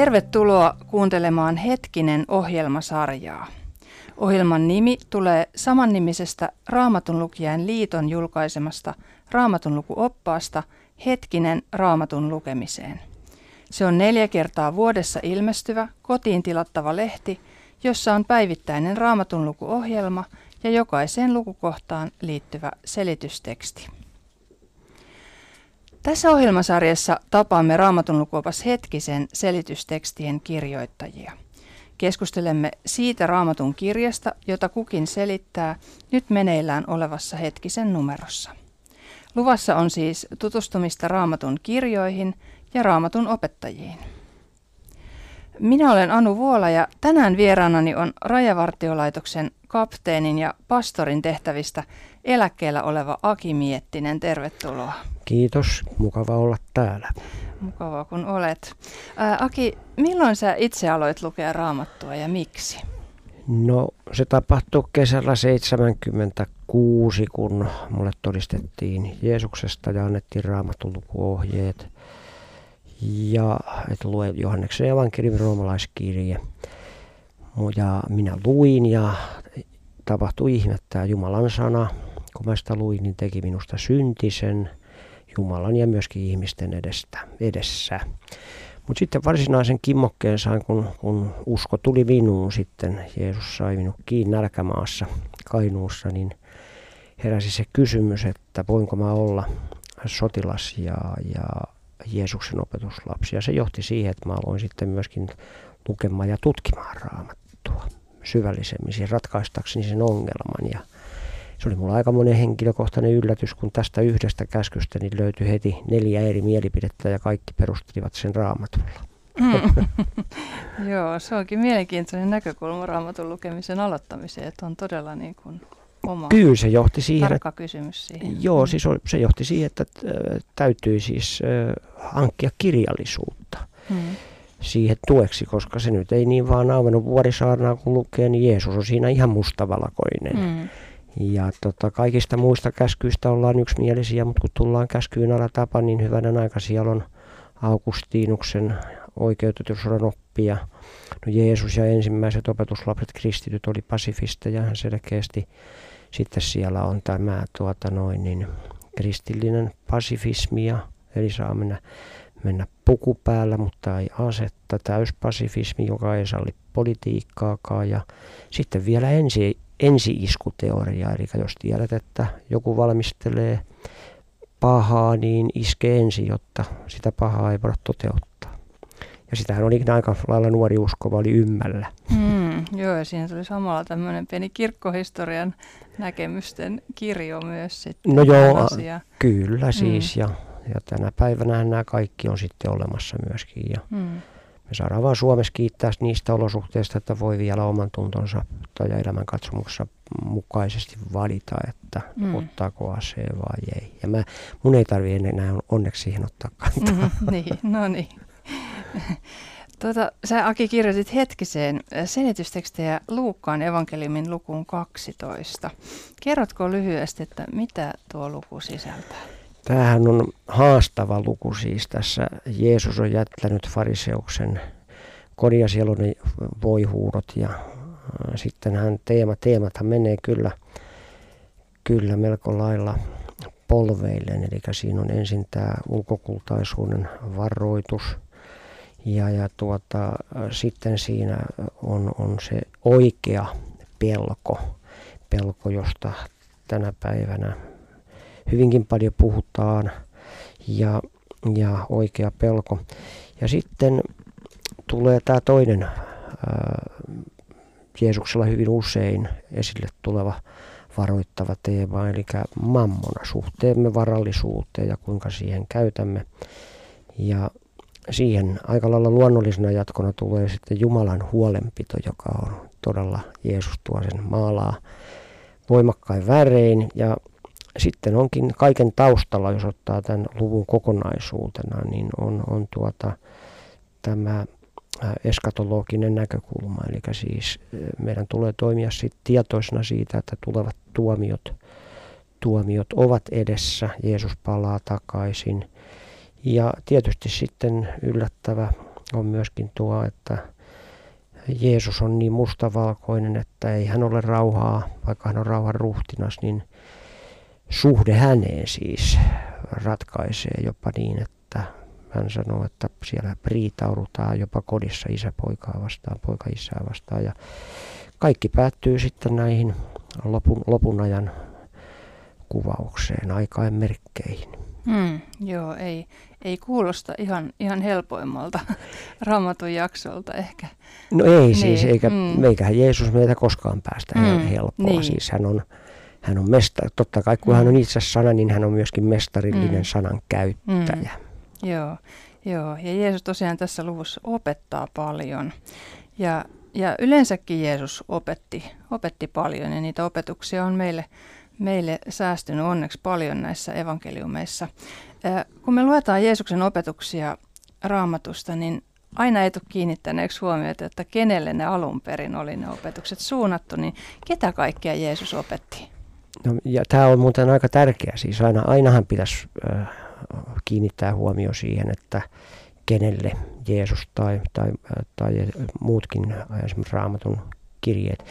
Tervetuloa kuuntelemaan Hetkinen ohjelmasarjaa. Ohjelman nimi tulee samannimisestä Raamatun lukijain liiton julkaisemasta Raamatun lukuoppaasta Hetkinen Raamatun lukemiseen. Se on neljä kertaa vuodessa ilmestyvä, kotiin tilattava lehti, jossa on päivittäinen Raamatun lukuohjelma ja jokaiseen lukukohtaan liittyvä selitysteksti. Tässä ohjelmasarjassa tapaamme Raamatun lukuopas hetkisen selitystekstien kirjoittajia. Keskustelemme siitä Raamatun kirjasta, jota kukin selittää nyt meneillään olevassa hetkisen numerossa. Luvassa on siis tutustumista Raamatun kirjoihin ja Raamatun opettajiin. Minä olen Anu Vuola ja tänään vieraanani on Rajavartiolaitoksen kapteenin ja pastorin tehtävistä eläkkeellä oleva Aki Miettinen. Tervetuloa. Kiitos, mukava olla täällä. Mukavaa kun olet. Ää, Aki, milloin sä itse aloit lukea raamattua ja miksi? No se tapahtui kesällä 76, kun mulle todistettiin Jeesuksesta ja annettiin raamatun lukuohjeet. Ja että lue Johanneksen evankeliumin roomalaiskirje. Ja minä luin ja tapahtui ihmettää Jumalan sana. Kun mä sitä luin, niin teki minusta syntisen Jumalan ja myöskin ihmisten edestä, edessä. Mutta sitten varsinaisen kimmokkeen sain, kun, kun usko tuli minuun sitten. Jeesus sai minut kiinni nälkämaassa Kainuussa, niin heräsi se kysymys, että voinko mä olla sotilas ja, ja Jeesuksen opetuslapsi. Ja se johti siihen, että mä aloin sitten myöskin lukemaan ja tutkimaan raamattua syvällisemmin, siis ratkaistakseni sen ongelman. Ja se oli mulla aika monen henkilökohtainen yllätys, kun tästä yhdestä käskystä niin löytyi heti neljä eri mielipidettä ja kaikki perustelivat sen raamatulla. Mm. Joo, se onkin mielenkiintoinen näkökulma raamatun lukemisen aloittamiseen, että on todella niin kuin oma Kyllä se johti siihen, tarkka kysymys siihen. Joo, mm. siis se johti siihen, että täytyy siis hankkia kirjallisuutta. Mm siihen tueksi, koska se nyt ei niin vaan auennut vuorisaarnaa kun lukee, niin Jeesus on siinä ihan mustavalkoinen. Mm. Ja tota, kaikista muista käskyistä ollaan yksimielisiä, mutta kun tullaan käskyyn ala tapa, niin hyvänen aika siellä on Augustinuksen oikeutetusodan oppia. No Jeesus ja ensimmäiset opetuslapset kristityt oli pasifisteja hän selkeästi. Sitten siellä on tämä tuota noin, niin, kristillinen pasifismi, ja, eli saa mennä, mennä puku päällä, mutta ei asetta, täyspasifismi, joka ei salli politiikkaakaan. Ja sitten vielä ensi ensi-iskuteoria, eli jos tiedät, että joku valmistelee pahaa, niin iske ensin, jotta sitä pahaa ei voida toteuttaa. Ja sitähän oli aika lailla nuori uskova, oli ymmällä. Mm, joo, ja siinä tuli samalla tämmöinen pieni kirkkohistorian näkemysten kirjo myös sitten. No joo, asia. kyllä siis, mm. ja, ja tänä päivänä nämä kaikki on sitten olemassa myöskin. Ja, mm me saadaan vaan Suomessa kiittää niistä olosuhteista, että voi vielä oman tuntonsa tai elämän katsomuksessa mukaisesti valita, että mm. ottaako aseen vai ei. Ja mä, mun ei tarvitse enää onneksi siihen ottaa kantaa. Mm, niin, no niin. Tuota, sä Aki kirjoitit hetkiseen selitystekstejä Luukkaan evankeliumin lukuun 12. Kerrotko lyhyesti, että mitä tuo luku sisältää? Tämähän on haastava luku siis tässä. Jeesus on jättänyt fariseuksen kodiasielun voihuudot ja äh, sitten hän teema, teemathan menee kyllä, kyllä melko lailla polveilleen. Eli siinä on ensin tämä ulkokultaisuuden varoitus ja, ja tuota, sitten siinä on, on se oikea pelko, pelko, josta tänä päivänä hyvinkin paljon puhutaan ja, ja oikea pelko. Ja sitten tulee tämä toinen ää, Jeesuksella hyvin usein esille tuleva varoittava teema, eli mammona, suhteemme varallisuuteen ja kuinka siihen käytämme. Ja siihen aika lailla luonnollisena jatkona tulee sitten Jumalan huolenpito, joka on todella Jeesus tuo sen maalaa voimakkain värein ja sitten onkin kaiken taustalla, jos ottaa tämän luvun kokonaisuutena, niin on, on tuota, tämä eskatologinen näkökulma. Eli siis meidän tulee toimia sit tietoisena siitä, että tulevat tuomiot, tuomiot ovat edessä. Jeesus palaa takaisin. Ja tietysti sitten yllättävä on myöskin tuo, että Jeesus on niin mustavalkoinen, että ei hän ole rauhaa, vaikka hän on rauhan ruhtinas, niin suhde häneen siis ratkaisee jopa niin, että hän sanoo, että siellä riitaudutaan jopa kodissa isä poikaa vastaan, poika isää vastaan. Ja kaikki päättyy sitten näihin lopun, lopun ajan kuvaukseen, aikain merkkeihin. Hmm, joo, ei, ei kuulosta ihan, ihan helpoimmalta raamatun jaksolta ehkä. No ei niin, siis, eikä, mm. eiköhän Jeesus meitä koskaan päästä mm, helpoa. Niin. Siis hän on, hän on mestari, totta kai kun mm. hän on itse sana, niin hän on myöskin mestarillinen mm. sanan käyttäjä. Mm. Joo, joo, ja Jeesus tosiaan tässä luvussa opettaa paljon. Ja, ja yleensäkin Jeesus opetti, opetti paljon, ja niitä opetuksia on meille meille säästynyt onneksi paljon näissä evankeliumeissa. Kun me luetaan Jeesuksen opetuksia raamatusta, niin aina ei tule kiinnittäneeksi huomiota, että kenelle ne alun perin oli ne opetukset suunnattu, niin ketä kaikkea Jeesus opetti? No, ja tämä on muuten aika tärkeä. Siis aina, ainahan pitäisi äh, kiinnittää huomio siihen, että kenelle Jeesus tai, tai, tai muutkin esimerkiksi raamatun kirjeet.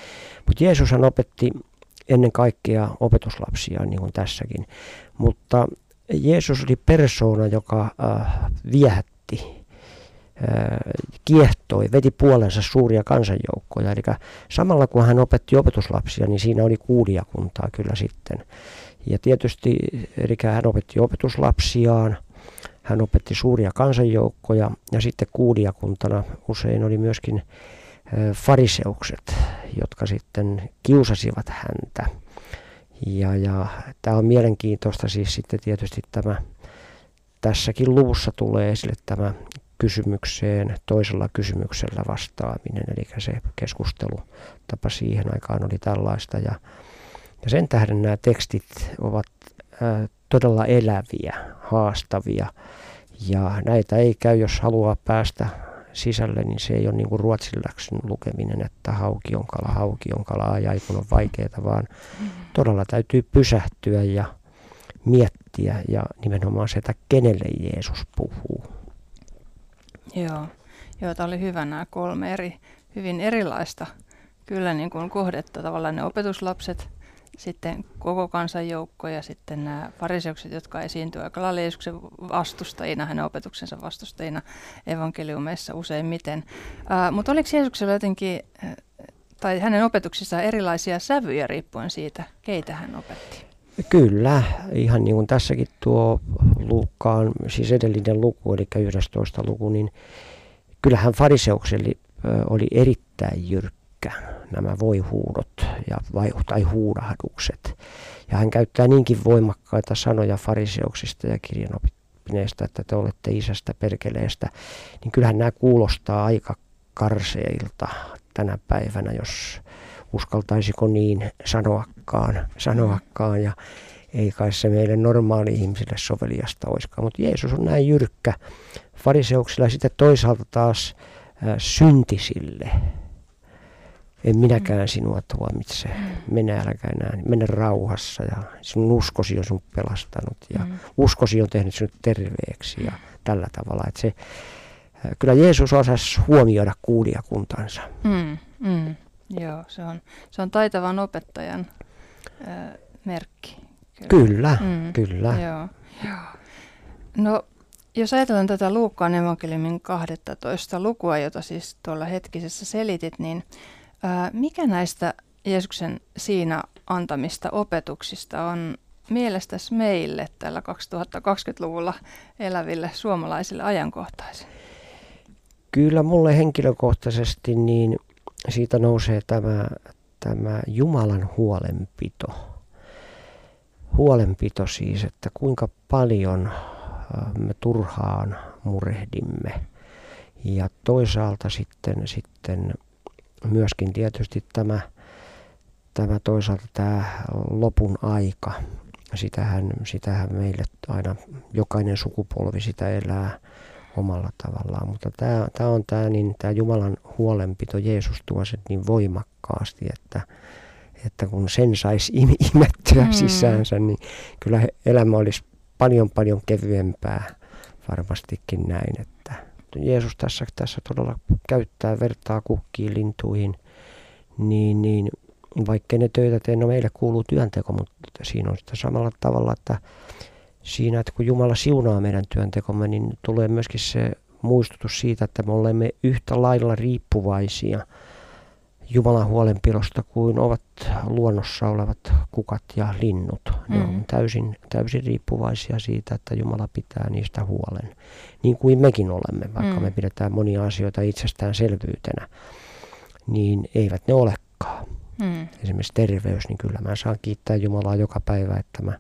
Mutta Jeesushan opetti ennen kaikkea opetuslapsia, niin kuin tässäkin. Mutta Jeesus oli persoona, joka äh, viehätti, kiehtoi, veti puolensa suuria kansanjoukkoja. Eli samalla kun hän opetti opetuslapsia, niin siinä oli kuulijakuntaa kyllä sitten. Ja tietysti, eli hän opetti opetuslapsiaan, hän opetti suuria kansanjoukkoja ja sitten kuulijakuntana usein oli myöskin fariseukset, jotka sitten kiusasivat häntä. Ja, ja tämä on mielenkiintoista siis sitten tietysti tämä, tässäkin luvussa tulee esille tämä kysymykseen toisella kysymyksellä vastaaminen, eli se keskustelutapa siihen aikaan oli tällaista. Ja, ja sen tähden nämä tekstit ovat ää, todella eläviä, haastavia, ja näitä ei käy, jos haluaa päästä sisälle, niin se ei ole niin kuin lukeminen, että hauki on kala, hauki on kala, ajai kun on vaikeaa, vaan mm. todella täytyy pysähtyä ja miettiä ja nimenomaan se, että kenelle Jeesus puhuu. Joo, Joo tämä oli hyvä nämä kolme eri, hyvin erilaista kyllä niin kuin kohdetta, tavallaan ne opetuslapset, sitten koko kansanjoukko ja sitten nämä fariseukset, jotka esiintyvät aika lailla Jeesuksen vastustajina, hänen opetuksensa vastustajina evankeliumeissa useimmiten. Uh, mutta oliko Jeesuksella jotenkin, tai hänen opetuksissaan erilaisia sävyjä riippuen siitä, keitä hän opetti? Kyllä, ihan niin kuin tässäkin tuo Luukkaan, siis edellinen luku, eli 11 luku, niin kyllähän fariseukselle oli erittäin jyrkkä nämä voihuudot ja vai, tai huudahdukset. Ja hän käyttää niinkin voimakkaita sanoja fariseuksista ja kirjanoppineista, että te olette isästä perkeleestä, niin kyllähän nämä kuulostaa aika karseilta tänä päivänä, jos uskaltaisiko niin sanoakaan, sanoakaan ja ei kai se meille normaali ihmisille soveliasta olisikaan. Mutta Jeesus on näin jyrkkä fariseuksilla ja sitten toisaalta taas syntisille en minäkään sinua tuomitse. Mm. Mene äläkä enää, mene rauhassa ja sinun uskosi on sinut pelastanut ja mm. uskosi on tehnyt sinut terveeksi ja tällä tavalla. Että se, äh, kyllä Jeesus osasi huomioida kuulijakuntansa. Mm, mm. Joo, se on, se on taitavan opettajan äh, merkki. Kyllä, kyllä. Mm, kyllä. Joo, joo. No, jos ajatellaan tätä Luukkaan evankeliumin 12 lukua, jota siis tuolla hetkisessä selitit, niin mikä näistä Jeesuksen siinä antamista opetuksista on mielestäsi meille tällä 2020-luvulla eläville suomalaisille ajankohtaisin? Kyllä mulle henkilökohtaisesti niin siitä nousee tämä, tämä Jumalan huolenpito. Huolenpito siis, että kuinka paljon me turhaan murehdimme. Ja toisaalta sitten, sitten myöskin tietysti tämä, tämä toisaalta tämä lopun aika. Sitähän, sitähän meille aina jokainen sukupolvi sitä elää omalla tavallaan. Mutta tämä, tämä on tämä, niin, tämä Jumalan huolenpito, Jeesus tuo sen niin voimakkaasti, että, että kun sen saisi imettyä mm. sisäänsä, niin kyllä elämä olisi paljon paljon kevyempää varmastikin näin, että Jeesus tässä, tässä todella käyttää vertaa kukkiin, lintuihin, niin, niin vaikka ne töitä tee, no meille kuuluu työnteko, mutta siinä on sitä samalla tavalla, että siinä, että kun Jumala siunaa meidän työntekomme, niin tulee myöskin se muistutus siitä, että me olemme yhtä lailla riippuvaisia Jumalan huolenpidosta kuin ovat luonnossa olevat kukat ja linnut. Ne mm. on täysin, täysin riippuvaisia siitä, että Jumala pitää niistä huolen. Niin kuin mekin olemme, vaikka mm. me pidetään monia asioita itsestäänselvyytenä, niin eivät ne olekaan. Mm. Esimerkiksi terveys, niin kyllä mä saan kiittää Jumalaa joka päivä, että mä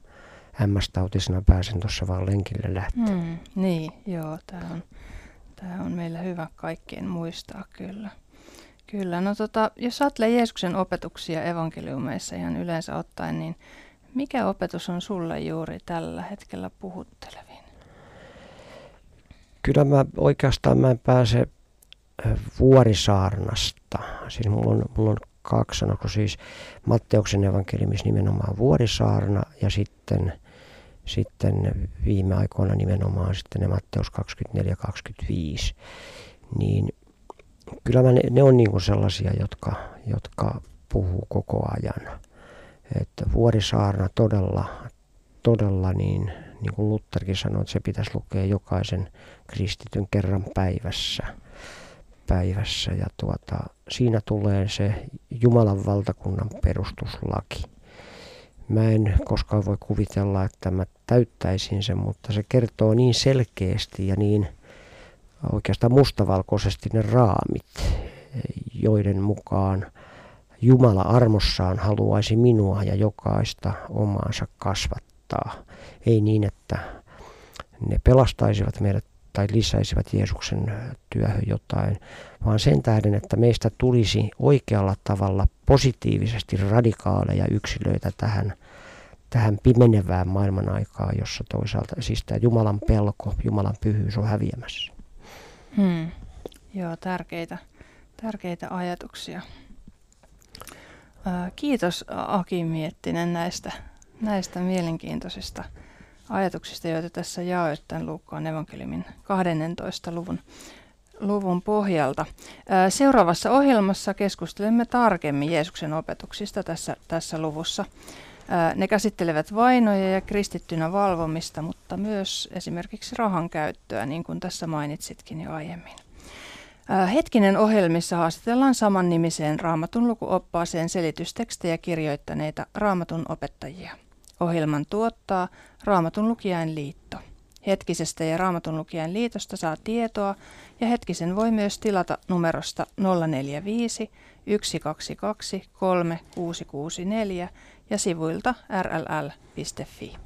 MS-tautisena pääsen tuossa vaan lenkille lähteä. Mm, niin, joo, tämä on, tää on meillä hyvä kaikkien muistaa kyllä. Kyllä, no tota, jos ajattelee Jeesuksen opetuksia evankeliumeissa ihan yleensä ottaen, niin mikä opetus on sulle juuri tällä hetkellä puhuttelevin? Kyllä mä oikeastaan mä en pääse vuorisaarnasta. Siis mulla on, mulla on kaksi sanaa, siis Matteuksen evankeliumissa nimenomaan vuorisaarna ja sitten, sitten viime aikoina nimenomaan sitten ne Matteus 24-25. Niin kyllä mä ne, ne on niin sellaisia, jotka, jotka puhuu koko ajan. Että vuorisaarna todella, todella niin, niin kuin Lutherkin sanoi, että se pitäisi lukea jokaisen kristityn kerran päivässä. päivässä. Ja tuota, siinä tulee se Jumalan valtakunnan perustuslaki. Mä en koskaan voi kuvitella, että mä täyttäisin sen, mutta se kertoo niin selkeästi ja niin – oikeastaan mustavalkoisesti ne raamit, joiden mukaan Jumala armossaan haluaisi minua ja jokaista omaansa kasvattaa. Ei niin, että ne pelastaisivat meidät tai lisäisivät Jeesuksen työhön jotain, vaan sen tähden, että meistä tulisi oikealla tavalla positiivisesti radikaaleja yksilöitä tähän, tähän pimenevään maailman aikaan, jossa toisaalta siis tämä Jumalan pelko, Jumalan pyhyys on häviämässä. Hmm. Joo, tärkeitä, tärkeitä ajatuksia. Kiitos Aki Miettinen näistä, näistä mielenkiintoisista ajatuksista, joita tässä jaoit tämän Luukkaan evankeliumin 12. luvun, luvun pohjalta. Seuraavassa ohjelmassa keskustelemme tarkemmin Jeesuksen opetuksista tässä, tässä luvussa. Ne käsittelevät vainoja ja kristittynä valvomista, mutta myös esimerkiksi rahan käyttöä, niin kuin tässä mainitsitkin jo aiemmin. Hetkinen ohjelmissa haastatellaan saman nimiseen raamatun lukuoppaaseen selitystekstejä kirjoittaneita raamatun opettajia. Ohjelman tuottaa Raamatun lukijain liitto. Hetkisestä ja Raamatun lukijain liitosta saa tietoa ja Hetkisen voi myös tilata numerosta 045 122 3664 ja sivuilta rll.fi.